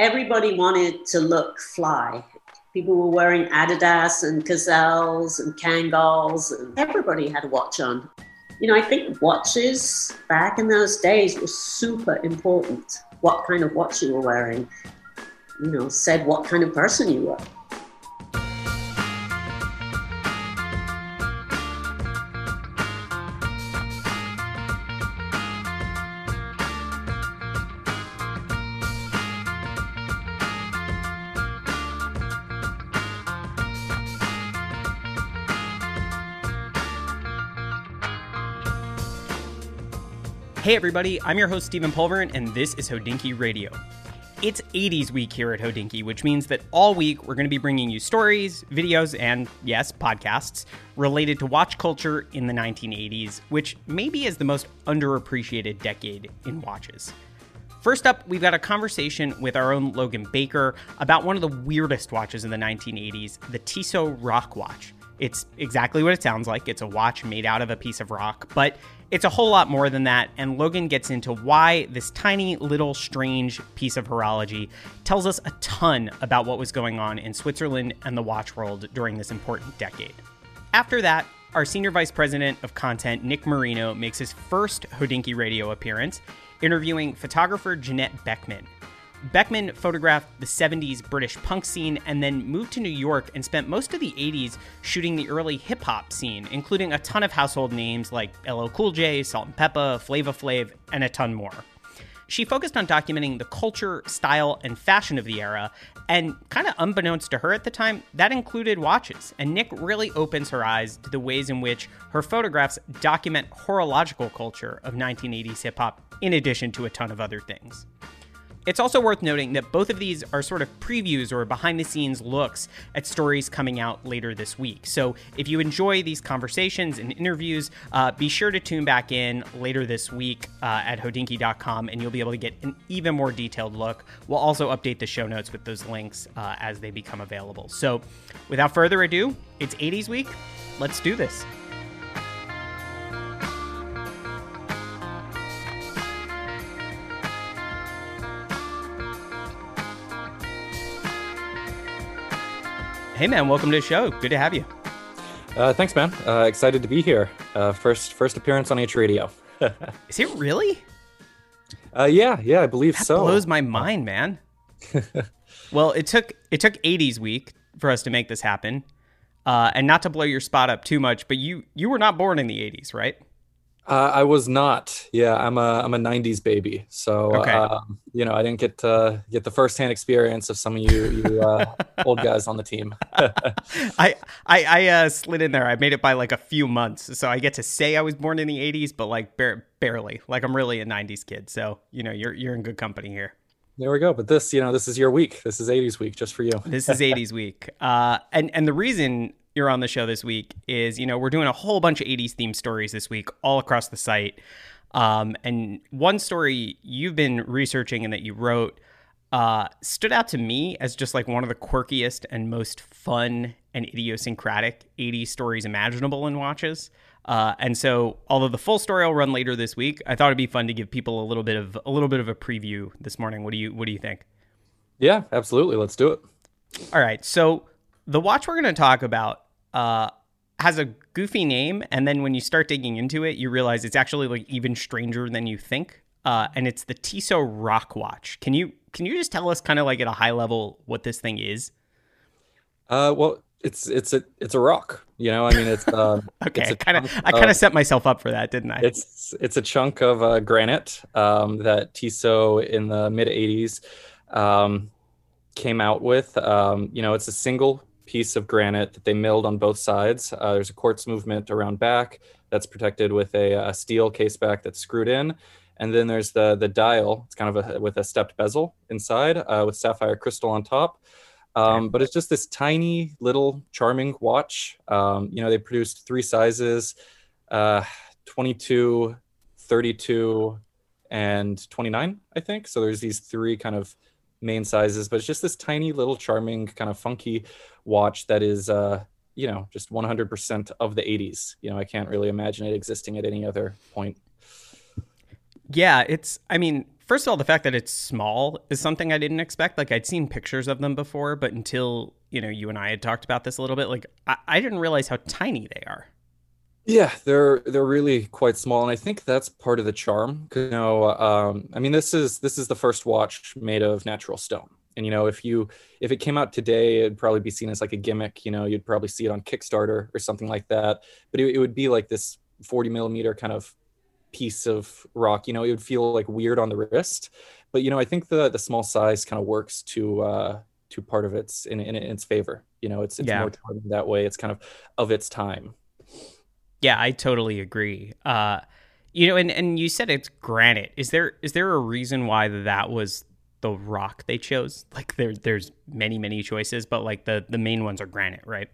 everybody wanted to look fly. People were wearing Adidas and Gazelles and Kangols, and everybody had a watch on. You know, I think watches back in those days were super important. What kind of watch you were wearing, you know, said what kind of person you were. Hey everybody, I'm your host Stephen Pulvirent, and this is Hodinkee Radio. It's 80s week here at Hodinkee, which means that all week we're going to be bringing you stories, videos, and yes, podcasts related to watch culture in the 1980s, which maybe is the most underappreciated decade in watches. First up, we've got a conversation with our own Logan Baker about one of the weirdest watches in the 1980s, the Tissot Rock Watch. It's exactly what it sounds like. It's a watch made out of a piece of rock, but it's a whole lot more than that, and Logan gets into why this tiny little strange piece of horology tells us a ton about what was going on in Switzerland and the watch world during this important decade. After that, our Senior Vice President of Content, Nick Marino, makes his first Hodinkee Radio appearance, interviewing photographer Janette Beckman. Beckman photographed the 70s British punk scene and then moved to New York and spent most of the 80s shooting the early hip hop scene, including a ton of household names like LL Cool J, Salt-N-Pepa, Flavor Flav, and a ton more. She focused on documenting the culture, style, and fashion of the era, and kind of unbeknownst to her at the time, that included watches. And Nick really opens her eyes to the ways in which her photographs document horological culture of 1980s hip hop, in addition to a ton of other things. It's also worth noting that both of these are sort of previews or behind the scenes looks at stories coming out later this week. So if you enjoy these conversations and interviews, uh, be sure to tune back in later this week uh, at hodinkee.com and you'll be able to get an even more detailed look. We'll also update the show notes with those links uh, as they become available. So without further ado, it's 80s week. Let's do this. Hey man, welcome to the show. Good to have you. Uh, thanks, man. Uh, excited to be here. Uh, first, first appearance on H Radio. Is it really? Uh, yeah, yeah, I believe that so. Blows my mind, man. well, it took it took '80s week for us to make this happen, uh, and not to blow your spot up too much, but you you were not born in the '80s, right? Uh, I was not. Yeah, I'm a I'm a '90s baby, so okay. uh, you know I didn't get to get the firsthand experience of some of you you uh, old guys on the team. I I, I uh, slid in there. I made it by like a few months, so I get to say I was born in the '80s, but like bar- barely. Like I'm really a '90s kid. So you know you're you're in good company here. There we go. But this, you know, this is your week. This is '80s week, just for you. this is '80s week, uh, and and the reason you're on the show this week is you know we're doing a whole bunch of 80s themed stories this week all across the site. Um, and one story you've been researching and that you wrote uh, stood out to me as just like one of the quirkiest and most fun and idiosyncratic 80s stories imaginable in watches. Uh, and so although the full story will run later this week i thought it'd be fun to give people a little bit of a little bit of a preview this morning. What do you what do you think? Yeah absolutely. Let's do it. All right. So the watch we're going to talk about uh, has a goofy name, and then when you start digging into it, you realize it's actually like even stranger than you think. Uh, and it's the Tissot Rock Watch. Can you can you just tell us kind of like at a high level what this thing is? Uh, well, it's it's a it's a rock. You know, I mean, it's um, okay. Kind of I kind of set myself up for that, didn't I? It's it's a chunk of uh, granite um, that Tissot in the mid '80s um, came out with. Um, you know, it's a single piece of granite that they milled on both sides. Uh, there's a quartz movement around back that's protected with a, a, steel case back that's screwed in. And then there's the the dial. It's kind of a, with a stepped bezel inside uh, with sapphire crystal on top. Um, but it's just this tiny little charming watch. Um, you know, they produced three sizes, uh, 22, 32, and 29, I think. So there's these three kind of main sizes, but it's just this tiny little charming kind of funky watch that is uh you know just 100% of the 80s you know i can't really imagine it existing at any other point yeah it's i mean first of all, the fact that it's small is something I didn't expect. Like I'd seen pictures of them before, but until you know you and I had talked about this a little bit, like I, I didn't realize how tiny they are. Yeah, they're they're really quite small, and I think that's part of the charm. You know, um, I mean, this is this is the first watch made of natural stone, and you know, if you if it came out today, it'd probably be seen as like a gimmick. You know, you'd probably see it on Kickstarter or something like that. But it, it would be like this forty millimeter kind of piece of rock. You know, it would feel like weird on the wrist. But you know, I think the the small size kind of works to uh, to part of its in, in, its favor. You know, it's it's yeah. more that way. It's kind of of its time. Yeah, I totally agree. Uh, you know, and and you said it's granite. Is there is there a reason why that was the rock they chose? Like there there's many many choices, but like the the main ones are granite, right?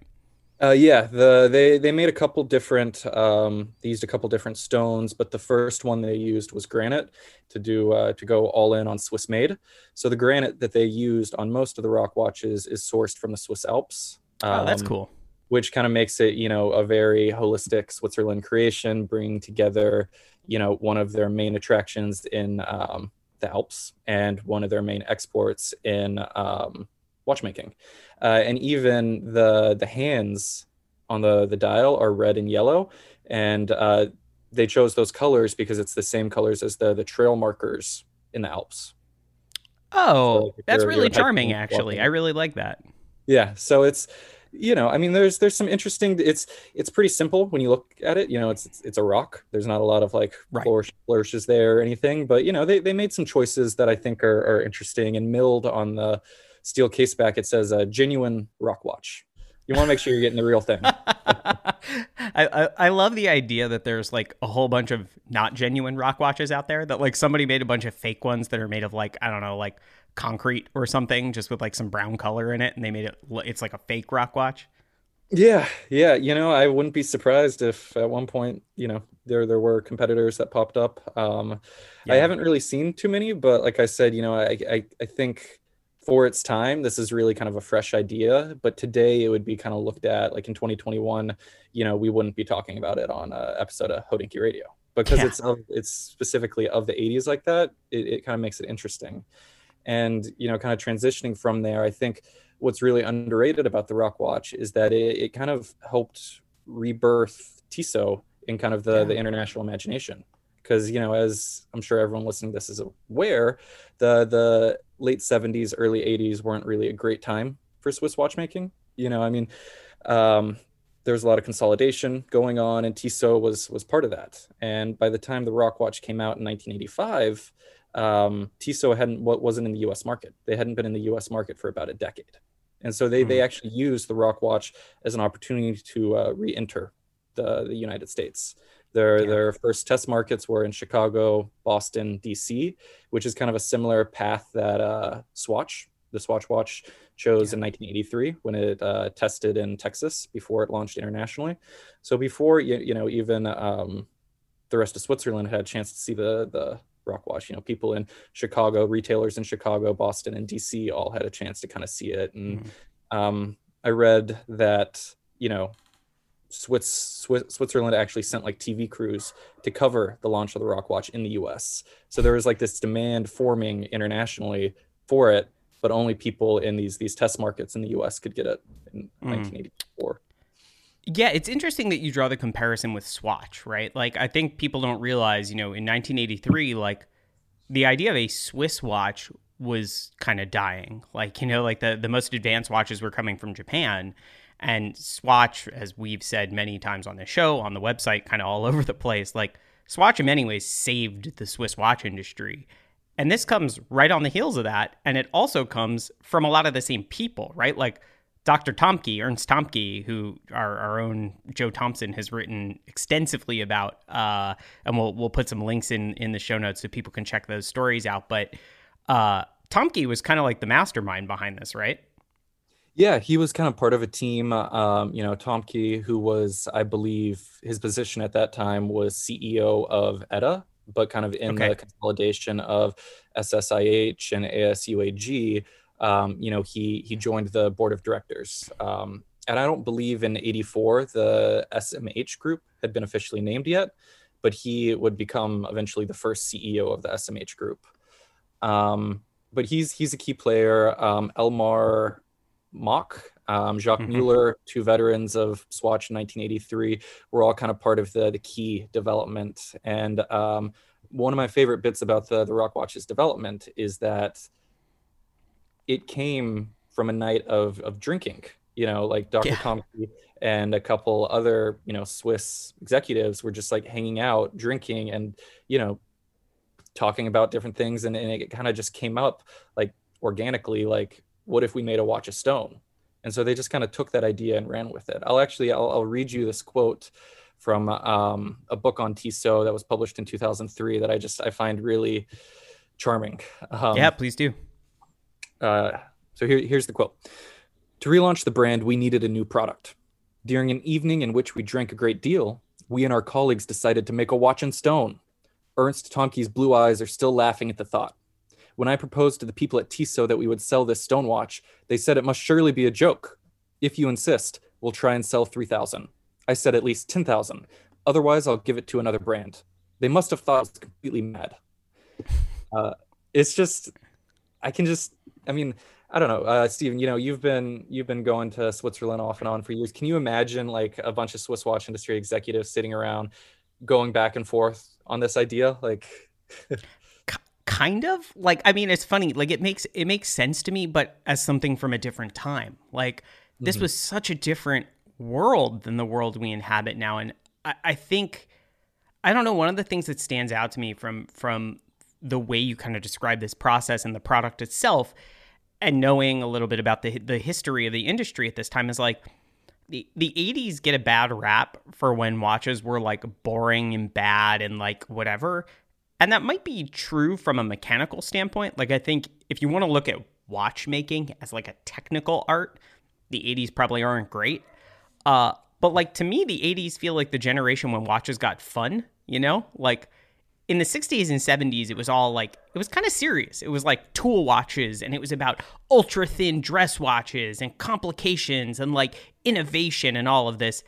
Uh, yeah, the they they made a couple different. Um, they used a couple different stones, but the first one they used was granite to do uh, to go all in on Swiss made. So the granite that they used on most of the rock watches is sourced from the Swiss Alps. Um, oh, that's um, cool which kind of makes it you know a very holistic switzerland creation bringing together you know one of their main attractions in um, the alps and one of their main exports in um, watchmaking. Uh, and even the the hands on the the dial are red and yellow and uh, they chose those colors because it's the same colors as the the trail markers in the alps. Oh so that's really charming actually. Walking. i really like that. Yeah so it's you know i mean there's there's some interesting it's it's pretty simple when you look at it you know it's it's, it's a rock. There's not a lot of like right. flourish, flourishes there or anything but you know they, they made some choices that i think are, are interesting and milled on the steel case back. It says a genuine rock watch. You want to make sure you're getting the real thing. I, I, I love the idea that there's like a whole bunch of not genuine rock watches out there that like somebody made a bunch of fake ones that are made of like i don't know like concrete or something, just with like some brown color in it, and they made it. It's like a fake rock watch. Yeah, yeah. You know, I wouldn't be surprised if at one point, you know, there there were competitors that popped up. Um, yeah. I haven't really seen too many, but like I said, you know, I, I I think for its time, this is really kind of a fresh idea. But today, it would be kind of looked at like in 2021. You know, we wouldn't be talking about it on a episode of Hodinkee Radio because yeah. it's of, it's specifically of the 80s like that. It, it kind of makes it interesting and you know kind of transitioning from there i think what's really underrated about the rock watch is that it, it kind of helped rebirth tissot in kind of the, yeah. the international imagination. Because you know as i'm sure everyone listening to this is aware the the late 70s early 80s weren't really a great time for swiss watchmaking. You know i mean um, was a lot of consolidation going on and tissot was was part of that. And by the time the rock watch came out in 1985 um, Tissot hadn't what wasn't in the U.S. market. They hadn't been in the U.S. market for about a decade, and so they mm they hmm. actually used the Rock Watch as an opportunity to uh, re-enter the the United States. Their yeah. their first test markets were in Chicago, Boston, D.C., which is kind of a similar path that uh, Swatch, the Swatch watch, chose yeah. in 1983 when it uh, tested in Texas before it launched internationally. So before you, you know even um, the rest of Switzerland had a chance to see the the Rockwatch. You know, people in Chicago, retailers in Chicago, Boston, and DC all had a chance to kind of see it. And mm-hmm. um, I read that you know, Swiss, Swiss, Switzerland actually sent like TV crews to cover the launch of the Rock Rockwatch in the U.S. So there was like this demand forming internationally for it, but only people in these these test markets in the U.S. could get it in mm. 1984. Yeah, it's interesting that you draw the comparison with Swatch, right? Like, I think people don't realize, you know, in 1983, like, the idea of a Swiss watch was kind of dying. Like, you know, like the, the most advanced watches were coming from Japan. And Swatch, as we've said many times on the show, on the website, kind of all over the place, like, Swatch in many ways saved the Swiss watch industry. And this comes right on the heels of that. And it also comes from a lot of the same people, right? Like, Dr. Thomke, Ernst Thomke, who our, our own Joe Thompson has written extensively about, uh, and we'll we'll put some links in in the show notes so people can check those stories out. But uh, Thomke was kind of like the mastermind behind this, right? Yeah, he was kind of part of a team. Um, you know, Thomke, who was, I believe, his position at that time was CEO of ETA, but kind of in okay. the consolidation of SSIH and ASUAG um, you know, he he joined the board of directors. Um, and I don't believe in '84 the SMH group had been officially named yet, but he would become eventually the first CEO of the SMH group. Um, but he's he's a key player. Um, Elmar Mock, um, Jacques mm-hmm. Mueller, two veterans of Swatch in 1983, were all kind of part of the the key development. And um, one of my favorite bits about the the Rock Watch's development is that it came from a night of of drinking. You know, like Dr. Yeah. And a couple other you know Swiss executives were just like hanging out, drinking, and you know talking about different things and, and it kind of just came up like organically like what if we made a watch of stone and so they just kind of took that idea and ran with it i'll actually i'll, I'll read you this quote from um, a book on Tissot that was published in 2003 that i just i find really charming um, yeah please do uh, so here, here's the quote to relaunch the brand we needed a new product during an evening in which we drank a great deal we and our colleagues decided to make a watch in stone Ernst Thomke's blue eyes are still laughing at the thought. When I proposed to the people at Tissot that we would sell this stone watch, they said it must surely be a joke. If you insist, we'll try and sell 3,000. I said at least 10,000. Otherwise, I'll give it to another brand. They must have thought I was completely mad. Uh, it's just, I can just, I mean, I don't know, uh, Stephen. You know, you've been you've been going to Switzerland off and on for years. Can you imagine like a bunch of Swiss watch industry executives sitting around, going back and forth on this idea like kind of like i mean it's funny like it makes it makes sense to me but as something from a different time like this mm-hmm. was such a different world than the world we inhabit now and I, I think i don't know one of the things that stands out to me from from the way you kind of describe this process and the product itself and knowing a little bit about the the history of the industry at this time is like the the 80s get a bad rap for when watches were like boring and bad and like whatever. And that might be true from a mechanical standpoint. Like I think if you want to look at watchmaking as like a technical art, the 80s probably aren't great. Uh but like to me the 80s feel like the generation when watches got fun, you know? Like in the 60s and 70s it was all like it was kind of serious. It was like tool watches and it was about ultra thin dress watches and complications and like innovation and all of this.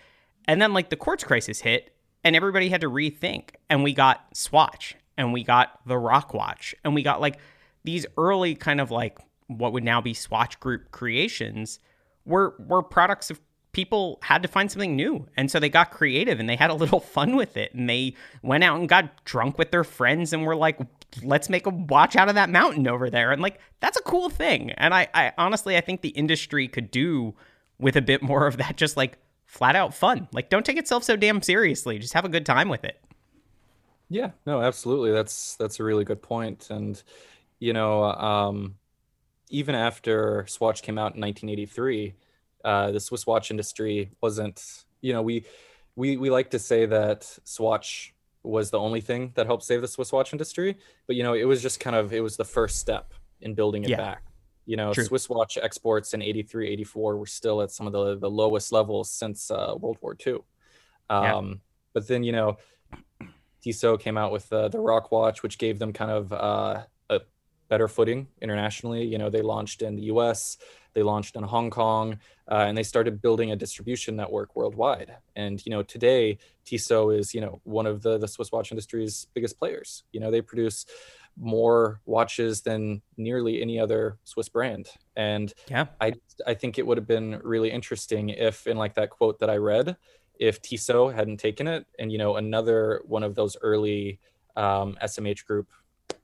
And then like the quartz crisis hit and everybody had to rethink and we got swatch and we got the rock watch and we got like these early kind of like what would now be swatch group creations were were products of people had to find something new. And so they got creative and they had a little fun with it. And they went out and got drunk with their friends and were like, let's make a watch out of that mountain over there. And like, that's a cool thing. And I, I honestly, I think the industry could do with a bit more of that, just like flat out fun. Like, don't take itself so damn seriously. Just have a good time with it. Yeah, no, absolutely. That's, that's a really good point. And, you know, um, even after Swatch came out in 1983, uh, the Swiss watch industry wasn't, you know, we we we like to say that Swatch was the only thing that helped save the Swiss watch industry, but you know, it was just kind of it was the first step in building it yeah. back. You know, True. Swiss watch exports in 83, 84 were still at some of the, the lowest levels since uh, World War II. Um, yeah. But then, you know, Tissot came out with uh, the Rock Watch, which gave them kind of uh, a better footing internationally. You know, they launched in the US, they launched in Hong Kong, uh, and they started building a distribution network worldwide. And you know, today Tissot is you know one of the the Swiss watch industry's biggest players. You know, they produce more watches than nearly any other Swiss brand. And yeah, I I think it would have been really interesting if, in like that quote that I read, if Tissot hadn't taken it, and you know, another one of those early um, SMH group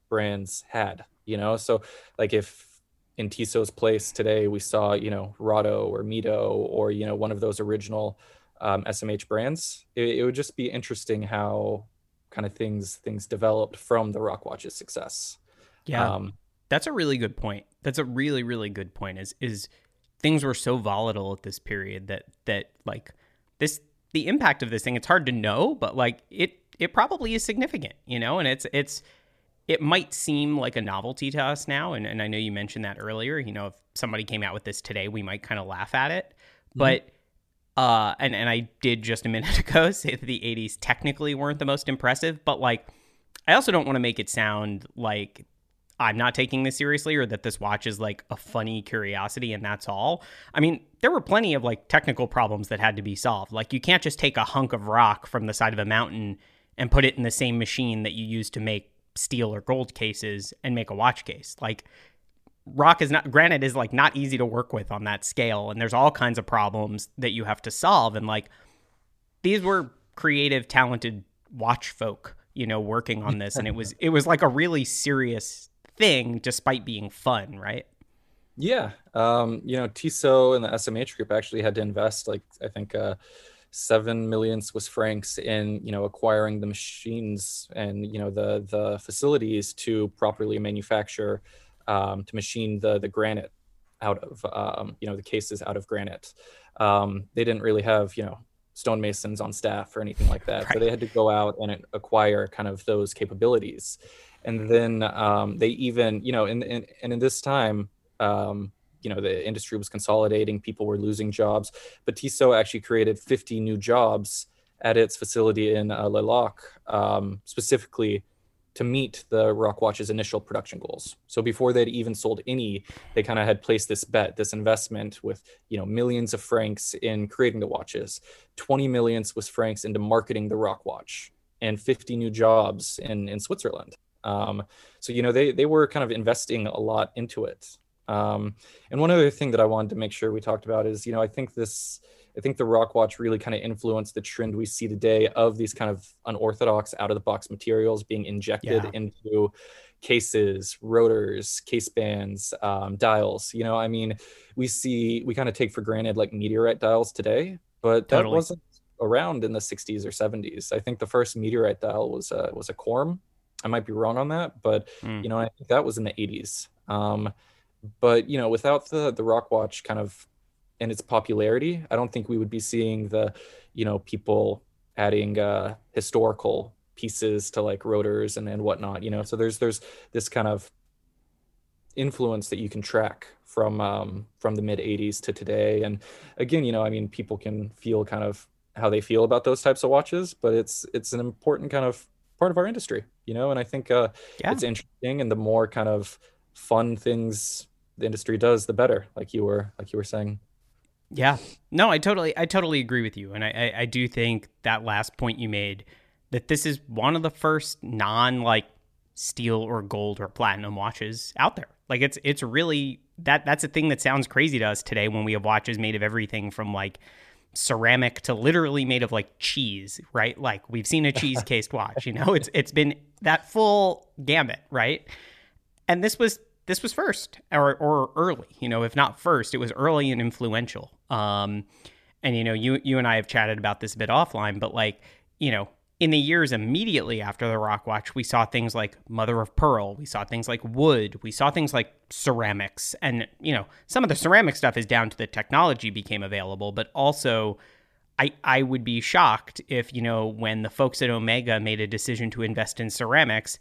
brands had. You know, so like if in Tissot's place today, we saw, you know, Rado or Mido or, you know, one of those original um, SMH brands. It, it, would just be interesting how kind of things things developed from the Rock Watch's success. Yeah, um, that's a really good point. That's a really really good point. Is is things were so volatile at this period that that like this the impact of this thing. It's hard to know, but like it it probably is significant, you know, and it's it's it might seem like a novelty to us now. And, and I know you mentioned that earlier. You know, if somebody came out with this today, we might kind of laugh at it. Mm-hmm. But, uh, and, and I did just a minute ago say that the 80s technically weren't the most impressive, but like, I also don't want to make it sound like I'm not taking this seriously or that this watch is like a funny curiosity and that's all. I mean, there were plenty of like technical problems that had to be solved. Like, you can't just take a hunk of rock from the side of a mountain and put it in the same machine that you use to make steel or gold cases and make a watch case. Like rock is not granite is like not easy to work with on that scale and there's all kinds of problems that you have to solve and like these were creative talented watch folk, you know, working on this and it was it was like a really serious thing despite being fun, right? Yeah. Um, you know, Tissot and the SMH group actually had to invest like I think uh 7 million Swiss francs in, you know, acquiring the machines and, you know, the the facilities to properly manufacture um, to machine the the granite out of um, you know the cases out of granite. Um, they didn't really have you know stonemasons on staff or anything like that, right. so they had to go out and acquire kind of those capabilities. And then um, they even you know in, in and in this time um, you know the industry was consolidating people were losing jobs but tissot actually created 50 new jobs at its facility in uh, Le Locle, um, specifically to meet the Rockwatch's initial production goals. So before they'd even sold any, they kind of had placed this bet, this investment with you know millions of francs in creating the watches, 20 million Swiss francs into marketing the Rockwatch, and 50 new jobs in in Switzerland. Um, so you know they they were kind of investing a lot into it. Um, and one other thing that I wanted to make sure we talked about is, you know, I think this, I think the rock watch really kind of influenced the trend we see today of these kind of unorthodox out of the box materials being injected yeah. into cases, rotors, case bands, um, dials. You know, I mean, we see, we kind of take for granted like meteorite dials today, but that totally. wasn't around in the 60s or 70s. I think the first meteorite dial was a, was a Corum. I might be wrong on that, but mm. you know, I think that was in the 80s. Um, but you know, without the the rock watch kind of and its popularity, I don't think we would be seeing the, you know, people adding uh, historical pieces to like rotors and and whatnot. You know, so there's there's this kind of influence that you can track from um, from the mid 80s to today and again you know i mean people can feel kind of how they feel about those types of watches but it's it's an important kind of part of our industry you know and i think uh, yeah. it's interesting and the more kind of fun things the industry does, the better. Like you were, like you were saying. Yeah, no, I totally, I totally agree with you, and I, I, I do think that last point you made that this is one of the first non like steel or gold or platinum watches out there. Like it's, it's really that that's a thing that sounds crazy to us today when we have watches made of everything from like ceramic to literally made of like cheese, right? Like we've seen a cheese cased watch, you know, it's it's been that full gamut, right? And this was this was first or, or early, you know, if not first, it was early and influential. Um, and, you know, you, you and I have chatted about this a bit offline, but like, you know, in the years immediately after the rock watch, we saw things like mother of pearl, we saw things like wood, we saw things like ceramics. And, you know, some of the ceramic stuff is down to the technology became available, but also, I, I would be shocked if, you know, when the folks at Omega made a decision to invest in ceramics,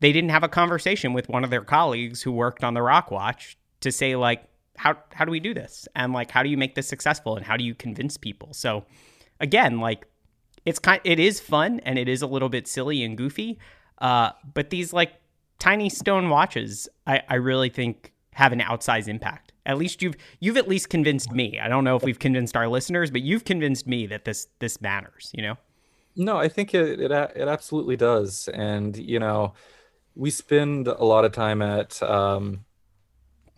they didn't have a conversation with one of their colleagues who worked on the Rock Watch to say like how how do we do this? And like how do you make this successful? And how do you convince people? So again like it's kind it is fun and it is a little bit silly and goofy uh, but these like tiny stone watches I, I really think have an outsized impact. At least you've you've at least convinced me. I don't know if we've convinced our listeners but you've convinced me that this this matters you know? No i think it it, it absolutely does. And you know we spend a lot of time at um,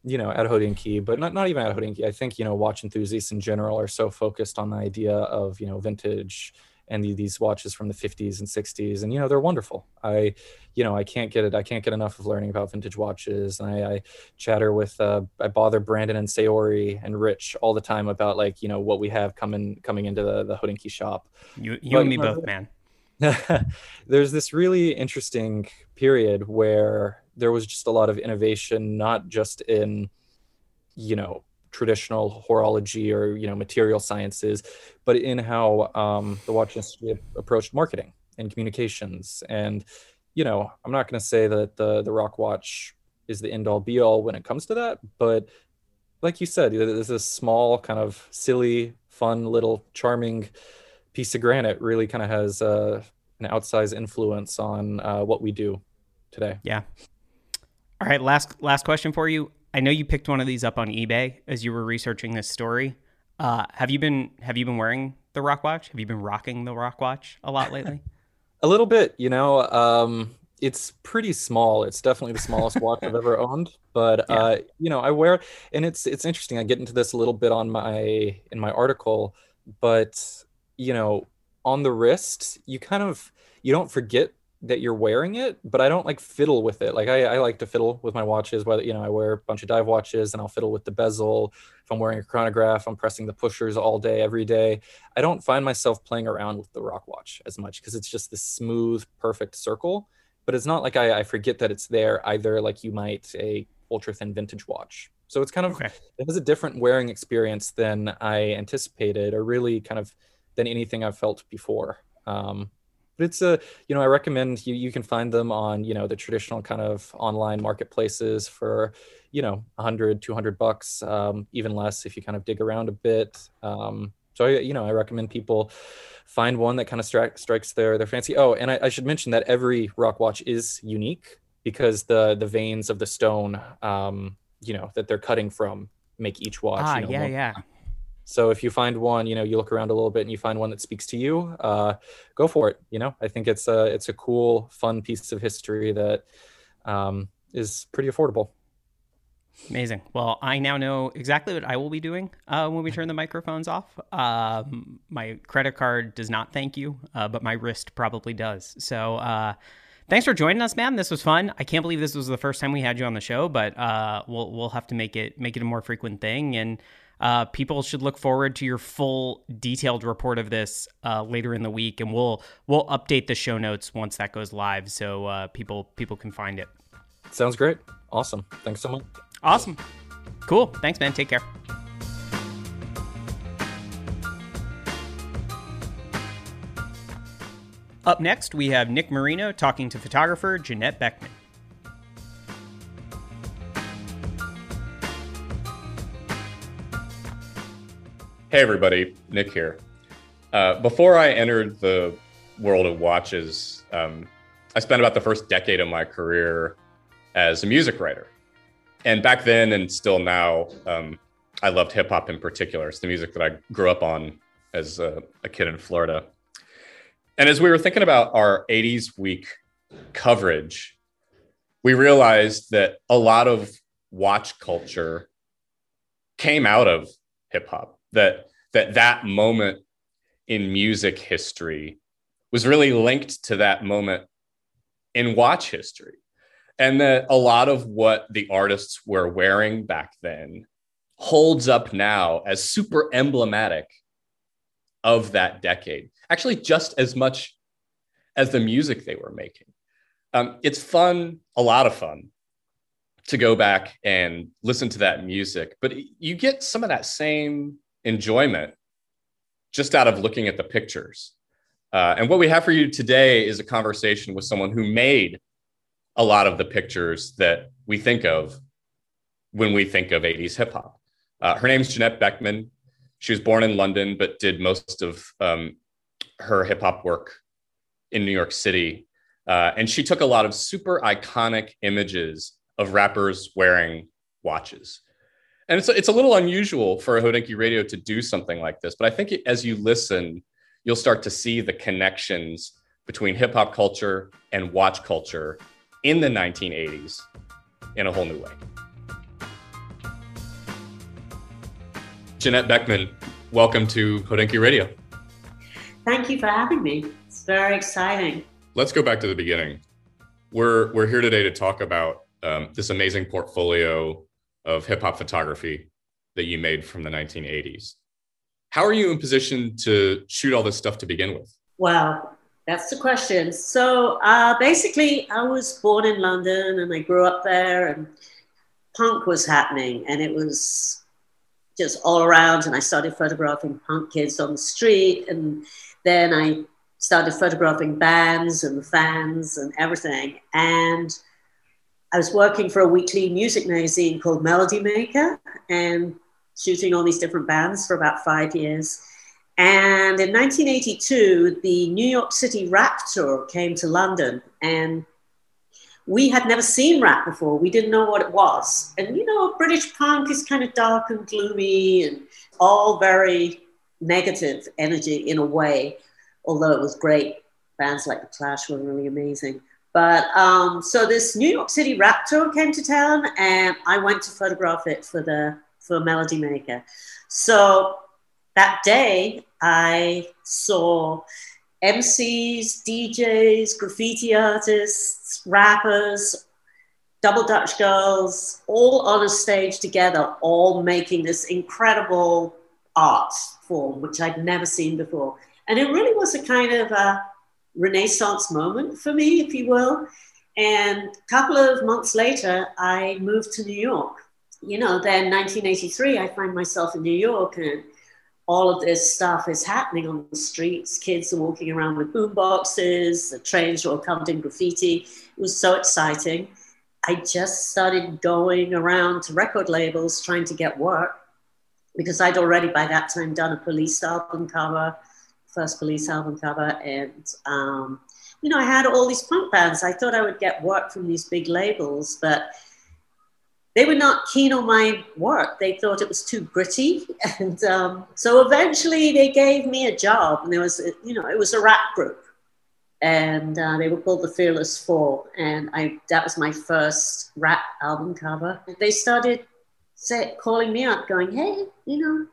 you know at Hodinkee, but not not even at Hodinkee. I think you know watch enthusiasts in general are so focused on the idea of you know vintage and the, these watches from the 50s and 60s and you know they're wonderful. I you know i can't get it i can't get enough of learning about vintage watches and i, I chatter with uh, i bother brandon and sayori and rich all the time about like you know what we have coming coming into the the Hodinkee shop. You you but, and me both man there's this really interesting period where there was just a lot of innovation, not just in, you know, traditional horology or you know material sciences, but in how um, the watch industry approached marketing and communications. And you know, I'm not going to say that the the rock watch is the end all be all when it comes to that, but like you said, there's this small kind of silly, fun little charming piece of granite really kind of has uh, an outsized influence on uh, what we do today. Yeah. All right, last last question for you. I know you picked one of these up on eBay as you were researching this story. Uh, have you been have you been wearing the rock watch? Have you been rocking the rock watch a lot lately? a little bit, you know. Um, it's pretty small. It's definitely the smallest watch I've ever owned. But yeah. uh, you know, I wear, and it's it's interesting. I get into this a little bit on my in my article, but you know, on the wrist, you kind of you don't forget that you're wearing it, but I don't like fiddle with it. Like I, I like to fiddle with my watches. Whether you know, I wear a bunch of dive watches, and I'll fiddle with the bezel. If I'm wearing a chronograph, I'm pressing the pushers all day, every day. I don't find myself playing around with the rock watch as much because it's just this smooth, perfect circle. But it's not like I, I forget that it's there either, like you might a ultra thin vintage watch. So it's kind of okay. it has a different wearing experience than I anticipated, or really kind of than anything I've felt before. Um, but it's a you know i recommend you you can find them on you know the traditional kind of online marketplaces for you know 100 200 bucks um, even less if you kind of dig around a bit. Um, so I, you know i recommend people find one that kind of stri- strikes their their fancy. Oh and I, I, should mention that every rock watch is unique because the the veins of the stone um, you know that they're cutting from make each watch ah, you know, yeah yeah so if you find one, you know, you look around a little bit and you find one that speaks to you, uh, go for it. You know, I think it's a it's a cool, fun piece of history that um, is pretty affordable. Amazing. Well, I now know exactly what I will be doing uh, when we turn the microphones off. Um, my credit card does not thank you, uh, but my wrist probably does. So, uh, thanks for joining us, man. This was fun. I can't believe this was the first time we had you on the show, but uh, we'll we'll have to make it make it a more frequent thing. And uh, people should look forward to your full detailed report of this uh, later in the week, and we'll we'll update the show notes once that goes live, so uh, people people can find it. Sounds great. Awesome. Thanks so much. Awesome. Cool. Thanks, man. Take care. Up next, we have Nick Marino talking to photographer Janette Beckman. Hey, everybody, Nick here. Uh, before I entered the world of watches, um, I spent about the first decade of my career as a music writer. And back then, and still now, um, I loved hip hop in particular. It's the music that I grew up on as a, a kid in Florida. And as we were thinking about our 80s week coverage, we realized that a lot of watch culture came out of hip hop that that that moment in music history was really linked to that moment in watch history. And that a lot of what the artists were wearing back then holds up now as super emblematic of that decade. Actually just as much as the music they were making. Um, it's fun a lot of fun to go back and listen to that music but you get some of that same enjoyment just out of looking at the pictures. Uh, and what we have for you today is a conversation with someone who made a lot of the pictures that we think of when we think of 80s hip hop. Uh, her name's Janette Beckman. She was born in London, but did most of um, her hip hop work in New York City. Uh, and she took a lot of super iconic images of rappers wearing watches and it's a, it's a little unusual for a Hodinkee Radio to do something like this, but I think as you listen, you'll start to see the connections between hip hop culture and watch culture in the 1980s in a whole new way. Janette Beckman, welcome to Hodinkee Radio. Thank you for having me. It's very exciting. Let's go back to the beginning. We're we're here today to talk about um, this amazing portfolio of hip hop photography that you made from the 1980s. How are you in position to shoot all this stuff to begin with? Well, that's the question. So uh, basically, I was born in London and I grew up there, and punk was happening, and it was just all around. And I started photographing punk kids on the street, and then I started photographing bands and fans and everything. And I was working for a weekly music magazine called Melody Maker and shooting all these different bands for about five years. And in 1982, the New York City rap tour came to London, and we had never seen rap before. We didn't know what it was. And you know, British punk is kind of dark and gloomy and all very negative energy in a way, although it was great. Bands like The Clash were really amazing. But um, so this New York City rap tour came to town, and I went to photograph it for the for Melody Maker. So that day, I saw MCs, DJs, graffiti artists, rappers, double Dutch girls, all on a stage together, all making this incredible art form, which I'd never seen before. And it really was a kind of a renaissance moment for me, if you will. And a couple of months later, I moved to New York. You know, then 1983, I find myself in New York and all of this stuff is happening on the streets. Kids are walking around with boom boxes, the trains are all covered in graffiti. It was so exciting. I just started going around to record labels trying to get work because I'd already by that time done a police album cover, first police album cover. And, um, you know, I had all these punk bands. I thought I would get work from these big labels, but they were not keen on my work. They thought it was too gritty. And um, so eventually they gave me a job. And there was, you know, it was a rap group. And uh, they were called the Fearless Four. And I, that was my first rap album cover. They started say, calling me up, going, hey, you know,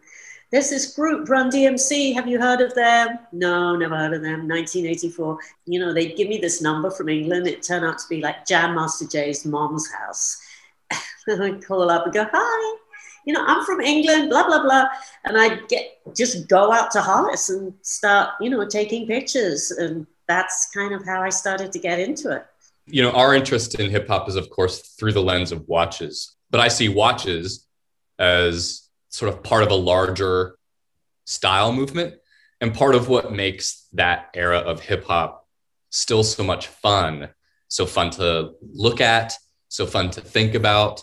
there's this group, Run DMC. Have you heard of them? No, never heard of them. 1984. You know, they'd give me this number from England. It turned out to be like Jam Master Jay's mom's house and I'd call up and go, hi, you know, I'm from England, blah, blah, blah. And I'd get, just go out to Hollis and start, you know, taking pictures. And that's kind of how I started to get into it. You know, our interest in hip hop is, of course, through the lens of watches, but I see watches as sort of part of a larger style movement and part of what makes that era of hip hop still so much fun, so fun to look at, so fun to think about.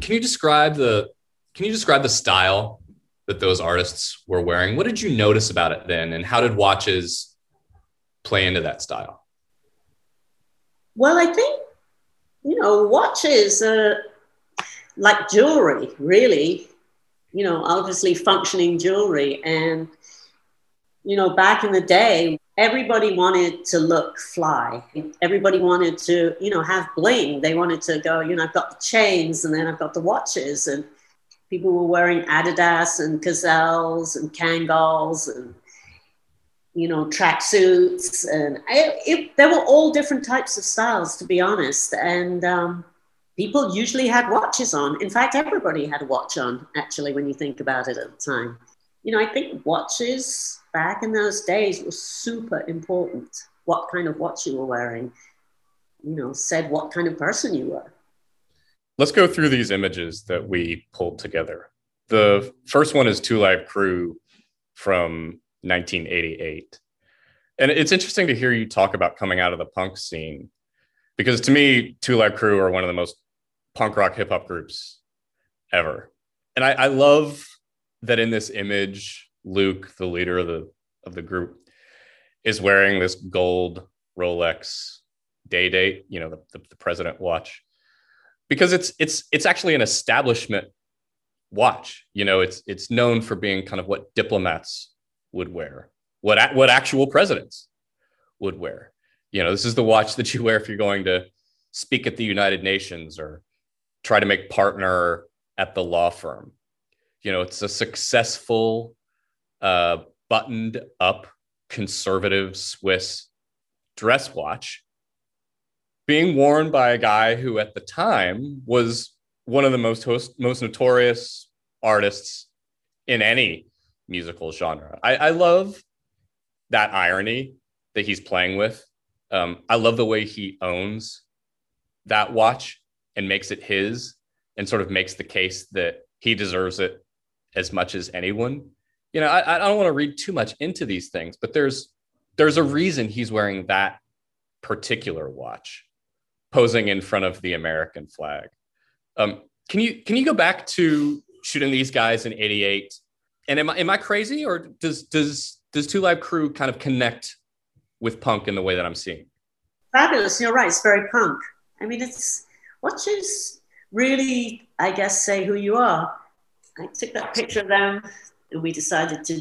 Can you describe the can you describe the style that those artists were wearing? What did you notice about it then, and how did watches play into that style? Well, I think you know watches are like jewelry, really. You know, obviously functioning jewelry, and you know, back in the day, everybody wanted to look fly. Everybody wanted to, you know, have bling. They wanted to go, you know, I've got the chains and then I've got the watches. And people were wearing Adidas and Gazelles and Kangols and, you know, tracksuits. And it, it, there were all different types of styles, to be honest. And um, people usually had watches on. In fact, everybody had a watch on, actually, when you think about it at the time. You know, I think watches back in those days were super important. What kind of watch you were wearing, you know, said what kind of person you were. Let's go through these images that we pulled together. The first one is Two Live Crew from 1988. And it's interesting to hear you talk about coming out of the punk scene because to me, Two Live Crew are one of the most punk rock hip hop groups ever. And I, I love that in this image, Luke, the leader of the of the group, is wearing this gold Rolex day date, you know, the, the, the president watch, because it's it's it's actually an establishment watch. You know, it's it's known for being kind of what diplomats would wear, what what actual presidents would wear. You know, this is the watch that you wear if you're going to speak at the United Nations or try to make partner at the law firm. You know, it's a successful uh, buttoned up conservative Swiss dress watch being worn by a guy who at the time was one of the most host, most notorious artists in any musical genre. I, I love that irony that he's playing with. Um, I love the way he owns that watch and makes it his and sort of makes the case that he deserves it as much as anyone you know, I, I don't want to read too much into these things, but there's there's a reason he's wearing that particular watch, posing in front of the American flag. Um, can you can you go back to shooting these guys in '88? And am I am I crazy, or does does does Two Live Crew kind of connect with punk in the way that I'm seeing? Fabulous. You're right. It's very punk. I mean, it's watches really, I guess, say who you are. I took that picture of them and we decided to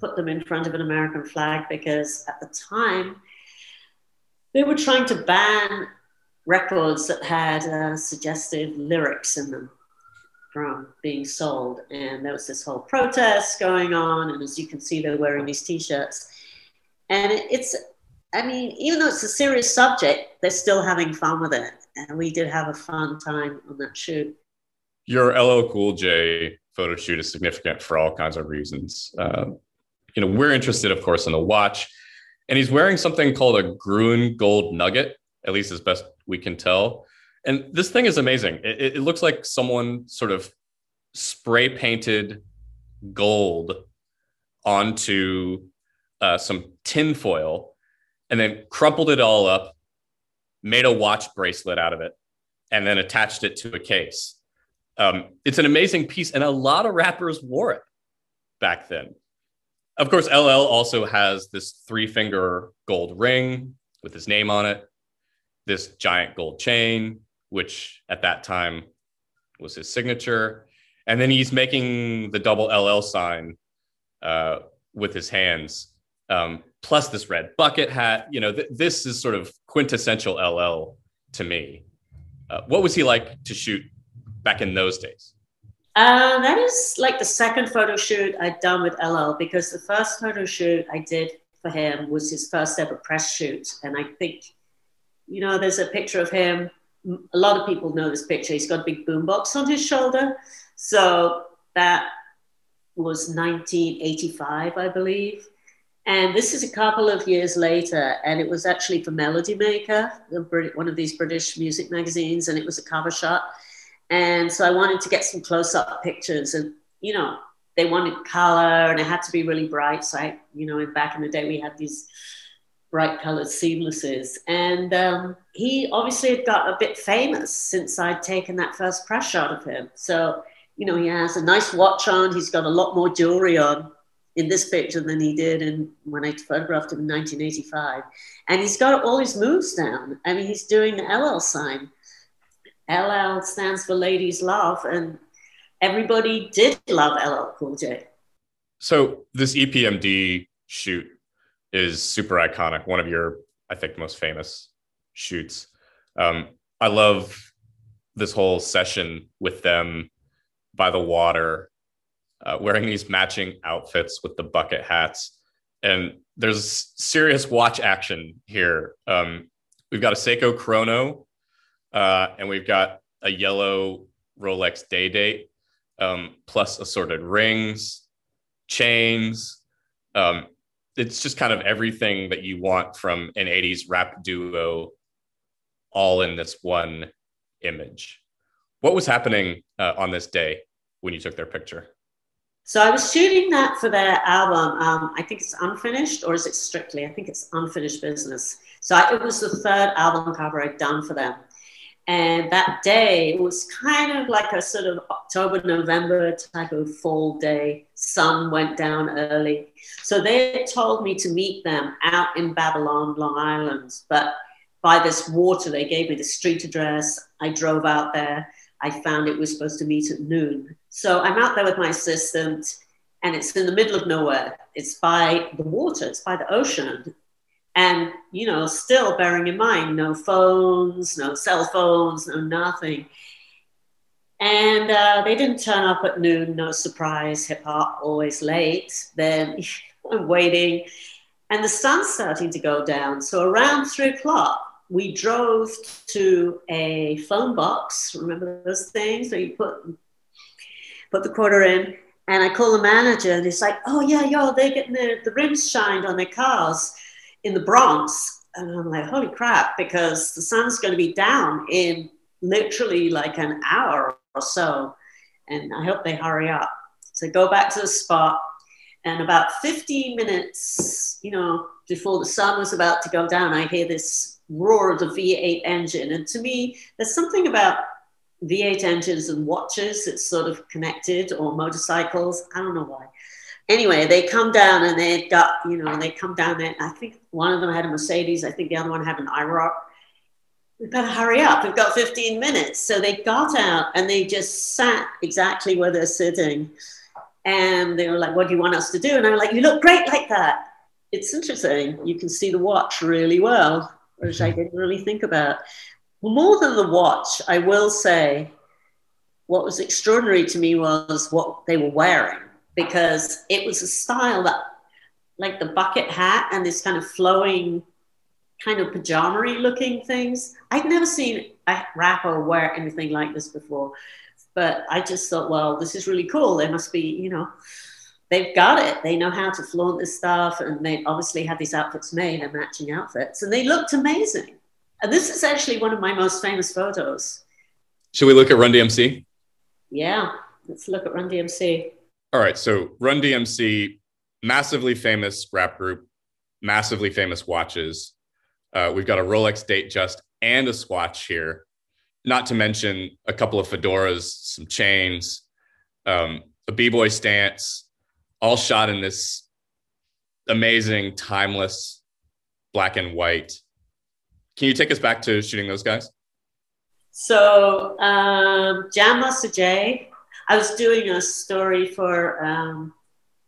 put them in front of an American flag because at the time they were trying to ban records that had uh, suggestive lyrics in them from being sold. And there was this whole protest going on. And as you can see, they're wearing these t shirts. And it's, I mean, even though it's a serious subject, they're still having fun with it. And we did have a fun time on that shoot. Your LL Cool J photo shoot is significant for all kinds of reasons. Uh, you know, we're interested, of course, in the watch. And he's wearing something called a Gruen gold nugget, at least as best we can tell. And this thing is amazing. It, it looks like someone sort of spray painted gold onto uh, some tin foil and then crumpled it all up, made a watch bracelet out of it, and then attached it to a case. Um, it's an amazing piece, and a lot of rappers wore it back then. Of course, LL also has this three finger gold ring with his name on it, this giant gold chain, which at that time was his signature. And then he's making the double LL sign uh, with his hands, um, plus this red bucket hat. You know, th- this is sort of quintessential LL to me. Uh, what was he like to shoot back in those days? Uh, that is like the second photo shoot I'd done with LL because the first photo shoot I did for him was his first ever press shoot. And I think, you know, there's a picture of him. A lot of people know this picture. He's got a big boombox on his shoulder. So that was 1985, I believe. And this is a couple of years later, and it was actually for Melody Maker, one of these British music magazines, and it was a cover shot. And so I wanted to get some close up pictures. And, you know, they wanted color and it had to be really bright. So I, you know, back in the day, we had these bright colored seamlesses. And um, he obviously had got a bit famous since I'd taken that first press shot of him. So, you know, he has a nice watch on. He's got a lot more jewelry on in this picture than he did in when I photographed him in 1985. And he's got all his moves down. I mean, he's doing the LL sign. LL stands for Ladies Love, and everybody did love LL Cool J. So this EPMD shoot is super iconic. One of your, I think, most famous shoots. Um, I love this whole session with them by the water, uh, wearing these matching outfits with the bucket hats, and there's serious watch action here. Um, we've got a Seiko Chrono uh, and we've got a yellow Rolex day date, um, plus assorted rings, chains. Um, it's just kind of everything that you want from an 80s rap duo, all in this one image. What was happening uh, on this day when you took their picture? So I was shooting that for their album. Um, I think it's unfinished, or is it strictly? I think it's unfinished business. So I, it was the third album cover I'd done for them. And that day it was kind of like a sort of October, November type of fall day. Sun went down early. So they told me to meet them out in Babylon, Long Island. But by this water, they gave me the street address. I drove out there. I found it was supposed to meet at noon. So I'm out there with my assistant, and it's in the middle of nowhere. It's by the water, it's by the ocean. And, you know, still bearing in mind, no phones, no cell phones, no nothing. And uh, they didn't turn up at noon, no surprise, hip hop, always late. Then I'm waiting, and the sun's starting to go down. So around three o'clock, we drove to a phone box. Remember those things where you put put the quarter in? And I call the manager, and he's like, "Oh yeah, yo, they're getting their, the rims shined on their cars." in the Bronx. And I'm like, holy crap, because the sun's going to be down in literally like an hour or so. And I hope they hurry up. So go back to the spot. And about 15 minutes, you know, before the sun was about to go down, I hear this roar of the V8 engine. And to me, there's something about V8 engines and watches that's sort of connected or motorcycles. I don't know why anyway, they come down and they got, you know, they come down there. I think one of them had a Mercedes. I think the other one had an IROC. Got to hurry up. We've got 15 minutes. So they got out and they just sat exactly where they're sitting. And they were like, what do you want us to do? And I'm like, you look great like that. It's interesting. You can see the watch really well, which I mm-hmm. didn't really think about. More than the watch, I will say what was extraordinary to me was what they were wearing because it was a style that, like the bucket hat and this kind of flowing, kind of pajama looking things. I'd never seen a rapper wear anything like this before. But I just thought, well, this is really cool. They must be, you know, they've got it. They know how to flaunt this stuff. And they obviously had these outfits made and matching outfits. And they looked amazing. And this is actually one of my most famous photos. Should we look at Run DMC? Yeah, let's look at Run DMC. All right. So Run DMC, massively famous rap group, massively famous watches. Uh, we've got a Rolex Datejust and a Swatch here, not to mention a couple of fedoras, some chains, um, a b-boy stance, all shot in this amazing, timeless black and white. Can you take us back to shooting those guys? So um, Jam Master Jay, I was doing a story for um,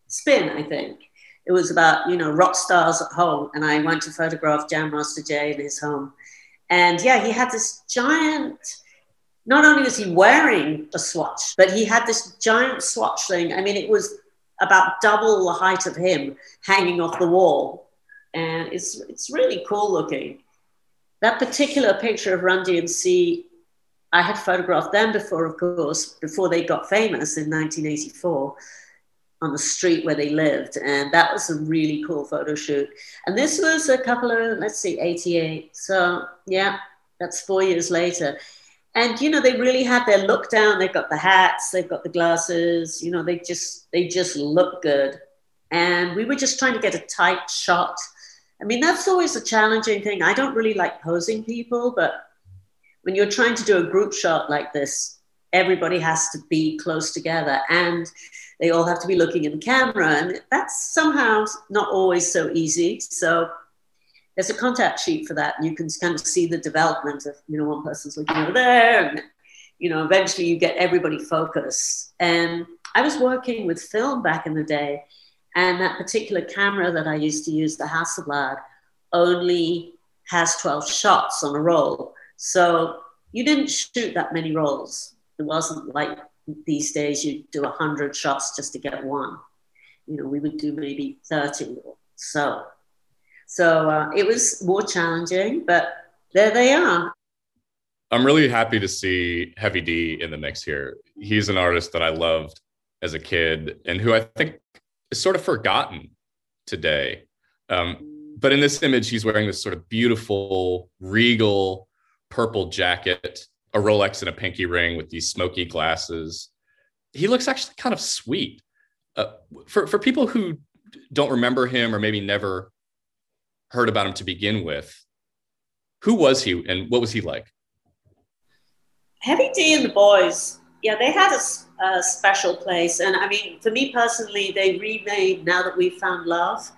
Spin, I think. It was about you know rock stars at home, and I went to photograph Jam Master Jay in his home, and yeah, he had this giant. Not only was he wearing a swatch, but he had this giant swatch thing. I mean, it was about double the height of him hanging off the wall, and it's it's really cool looking. That particular picture of Run DMC I had photographed them before, of course, before they got famous in 1984 on the street where they lived. And that was a really cool photo shoot. And this was a couple of, let's see, 88. So, yeah, that's four years later. And, you know, they really had their look down. They've got the hats, they've got the glasses, you know, they just, they just look good. And we were just trying to get a tight shot. I mean, that's always a challenging thing. I don't really like posing people, but when you're trying to do a group shot like this, everybody has to be close together and they all have to be looking in the camera. And that's somehow not always so easy. So there's a contact sheet for that. And you can kind of see the development of, you know, one person's looking over there. And, you know, eventually you get everybody focused. And I was working with film back in the day. And that particular camera that I used to use, the Hasselblad, only has 12 shots on a roll. So you didn't shoot that many rolls. It wasn't like these days you do 100 shots just to get one. You know, we would do maybe 30 or so. So uh, it was more challenging, but there they are. I'm really happy to see Heavy D in the mix here. He's an artist that I loved as a kid and who I think is sort of forgotten today. Um, but in this image, he's wearing this sort of beautiful, regal, purple jacket, a Rolex and a pinky ring with these smoky glasses. He looks actually kind of sweet. Uh, for for people who don't remember him or maybe never heard about him to begin with, who was he and what was he like? Heavy D and the boys, yeah, they had a, a special place. And I mean, for me personally, they remade Now That We've Found Love,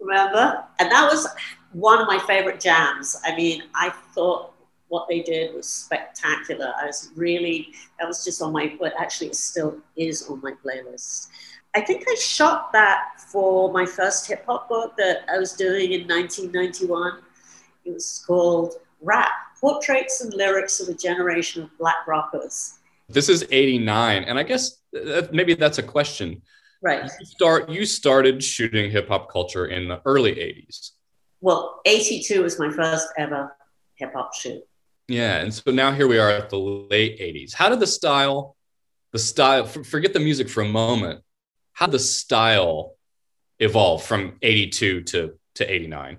remember? And that was one of my favorite jams. I mean, I thought what they did was spectacular. I was really, that was just on my, but actually it still is on my playlist. I think I shot that for my first hip hop book that I was doing in 1991. It was called Rap Portraits and Lyrics of a Generation of Black Rockers. This is 89. And I guess uh, maybe that's a question. Right. You, start, you started shooting hip hop culture in the early 80s. Well, 82 was my first ever hip hop shoot. Yeah, and so now here we are at the late 80s. How did the style, the style, forget the music for a moment. How the style evolved from 82 to, to 89?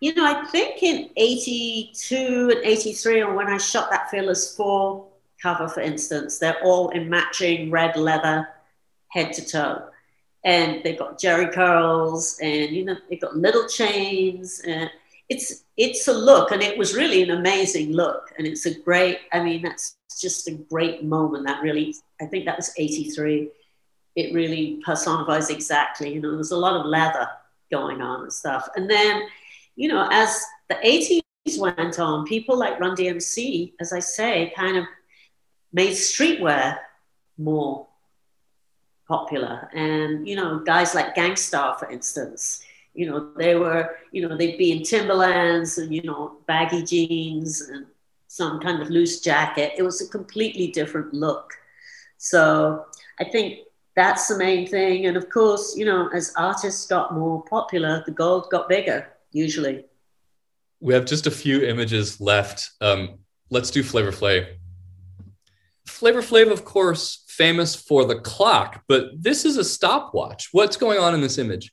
You know, I think in 82 and 83, or when I shot that Fearless 4 cover, for instance, they're all in matching red leather head to toe. And they've got Jheri curls and, you know, they've got little chains. And it's it's a look and it was really an amazing look and it's a great i mean that's just a great moment that really i think that was 83 it really personifies exactly you know there's a lot of leather going on and stuff and then you know as the 80s went on people like run dmc as i say kind of made streetwear more popular and you know guys like Gang Starr for instance You know, they were, you know, they'd be in Timberlands and, you know, baggy jeans and some kind of loose jacket. It was a completely different look. So I think that's the main thing. And of course, you know, as artists got more popular, the gold got bigger, usually. We have just a few images left. Um, let's do Flavor Flav. Flavor Flav, of course, famous for the clock, but this is a stopwatch. What's going on in this image?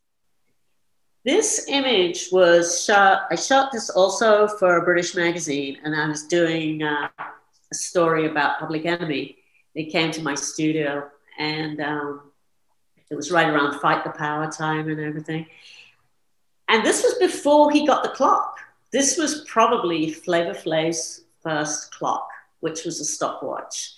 This image was shot, I shot this also for a British magazine, and I was doing uh, a story about Public Enemy. They came to my studio, and um, it was right around Fight the Power time and everything. And this was before he got the clock. This was probably Flavor Flav's first clock, which was a stopwatch.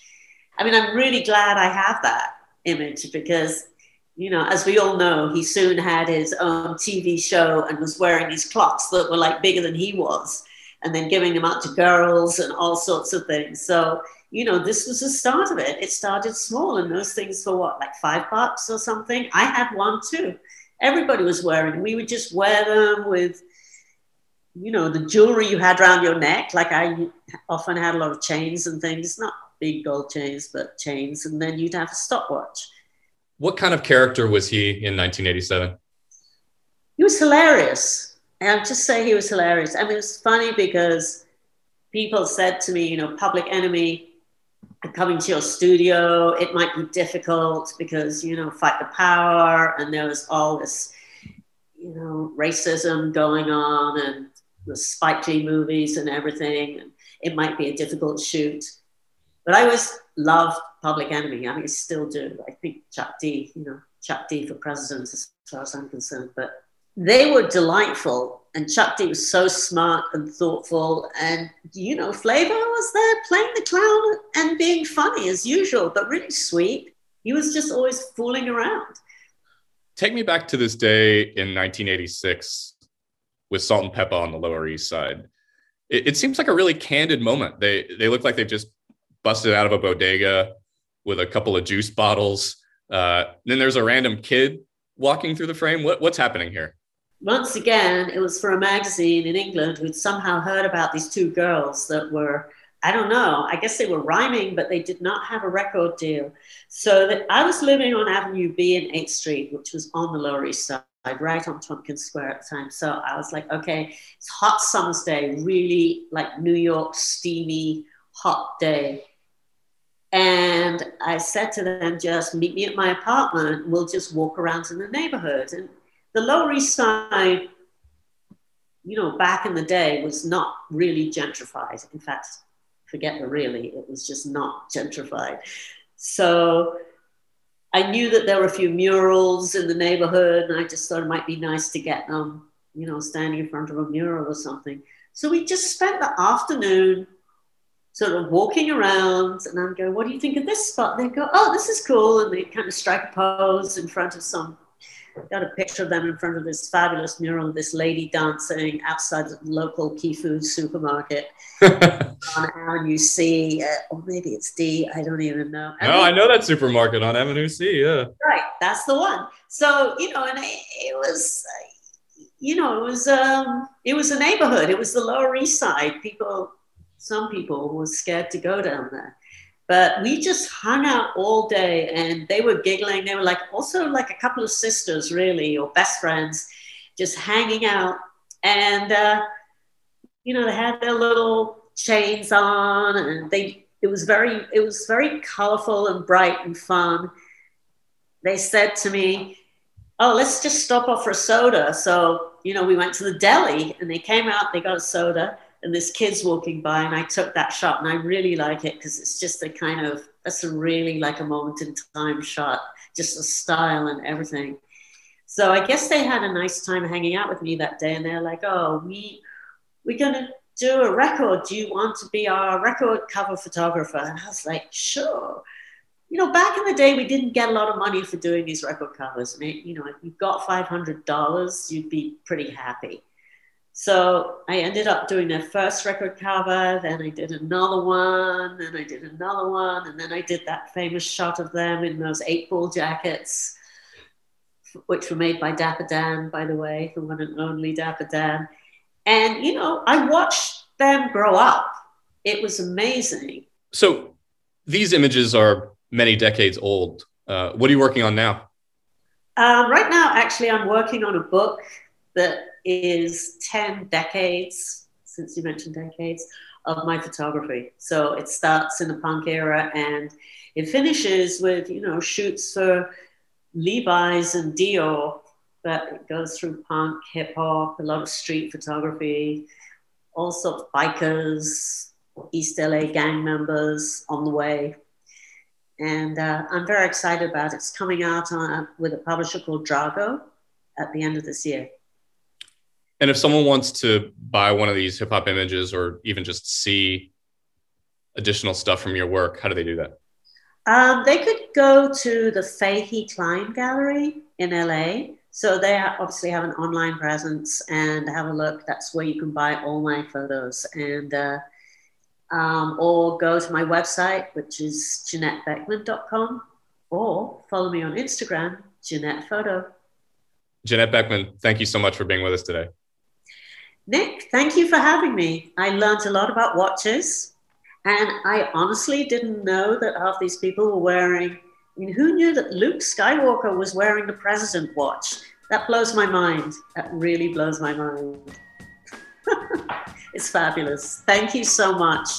I mean, I'm really glad I have that image because, you know, as we all know, he soon had his own TV show and was wearing these clocks that were like bigger than he was and then giving them out to girls and all sorts of things. So, you know, this was the start of it. It started small and those things for what, like five bucks or something? I had one too. Everybody was wearing them. We would just wear them with, you know, the jewelry you had around your neck. Like I often had a lot of chains and things, not big gold chains, but chains, and then you'd have a stopwatch. What kind of character was he in 1987? He was hilarious. And I'll just say he was hilarious. I mean, it was funny because people said to me, you know, Public Enemy coming to your studio, it might be difficult because, you know, fight the power, and there was all this, you know, racism going on and the Spike Lee movies and everything. It might be a difficult shoot. But I always loved Public Enemy. I mean, I still do. I think Chuck D, you know, Chuck D for president as far as I'm concerned. But they were delightful. And Chuck D was so smart and thoughtful. And, you know, Flavor was there playing the clown and being funny as usual, but really sweet. He was just always fooling around. Take me back to this day in 1986 with Salt-N-Pepa on the Lower East Side. It, it seems like a really candid moment. They they look like they've just busted out of a bodega with a couple of juice bottles. Uh, then there's a random kid walking through the frame. What, what's happening here? Once again, it was for a magazine in England who'd somehow heard about these two girls that were, I don't know, I guess they were rhyming, but they did not have a record deal. So that I was living on Avenue B in 8th Street, which was on the Lower East Side right on Tompkins Square at the time. So I was like, okay, it's hot summer's day, really like New York steamy, hot day. And I said to them, just meet me at my apartment. We'll just walk around in the neighborhood. And the Lower East Side, you know, back in the day was not really gentrified. In fact, forget the really, it was just not gentrified. So I knew that there were a few murals in the neighborhood, and I just thought it might be nice to get them, you know, standing in front of a mural or something. So we just spent the afternoon sort of walking around and I'm going, what do you think of this spot? And they go, oh, this is cool. And they kind of strike a pose in front of some, got a picture of them in front of this fabulous mural of this lady dancing outside the local key food supermarket on Avenue C, uh, or maybe it's D, I don't even know. No, I, I know that supermarket on Avenue C, yeah. Right, that's the one. So, you know, and it, it was, you know, it was, um, it was a neighborhood. It was the Lower East Side. People, some people were scared to go down there. But we just hung out all day and they were giggling. They were like also like a couple of sisters, really, or best friends, just hanging out. And, uh, you know, they had their little chains on and they, it was very, it was very colorful and bright and fun. They said to me, oh, let's just stop off for a soda. So, you know, we went to the deli and they came out, they got a soda and this kid's walking by and I took that shot and I really like it because it's just a kind of that's a really like a moment in time shot, just the style and everything. So I guess they had a nice time hanging out with me that day and they're like, oh, we we're gonna do a record. Do you want to be our record cover photographer? And I was like, sure. You know, back in the day, we didn't get a lot of money for doing these record covers. I mean, you know, if you got $500, you'd be pretty happy. So I ended up doing their first record cover, then I did another one, then I did another one, and then I did that famous shot of them in those eight ball jackets which were made by Dapper Dan, by the way, the one and only Dapper Dan. And, you know, I watched them grow up. It was amazing. So these images are many decades old. Uh, what are you working on now? Um, right now, actually, I'm working on a book that is 10 decades, since you mentioned decades, of my photography. So it starts in the punk era and it finishes with, you know, shoots for Levi's and Dior, but it goes through punk, hip hop, a lot of street photography, all sorts of bikers, East LA gang members on the way. And uh, I'm very excited about it. It's coming out on, with a publisher called Drago at the end of this year. And if someone wants to buy one of these hip hop images or even just see additional stuff from your work, how do they do that? Um, they could go to the Fahey Klein Gallery in LA. So they obviously have an online presence and have a look. That's where you can buy all my photos. And uh, um, or go to my website, which is JanetteBeckman.com, or follow me on Instagram, Janette Photo. Janette Beckman, thank you so much for being with us today. Nick, thank you for having me. I learned a lot about watches, and I honestly didn't know that half these people were wearing. I mean, who knew that Luke Skyywalker was wearing the president watch? That blows my mind. That really blows my mind. it's fabulous. Thank you so much.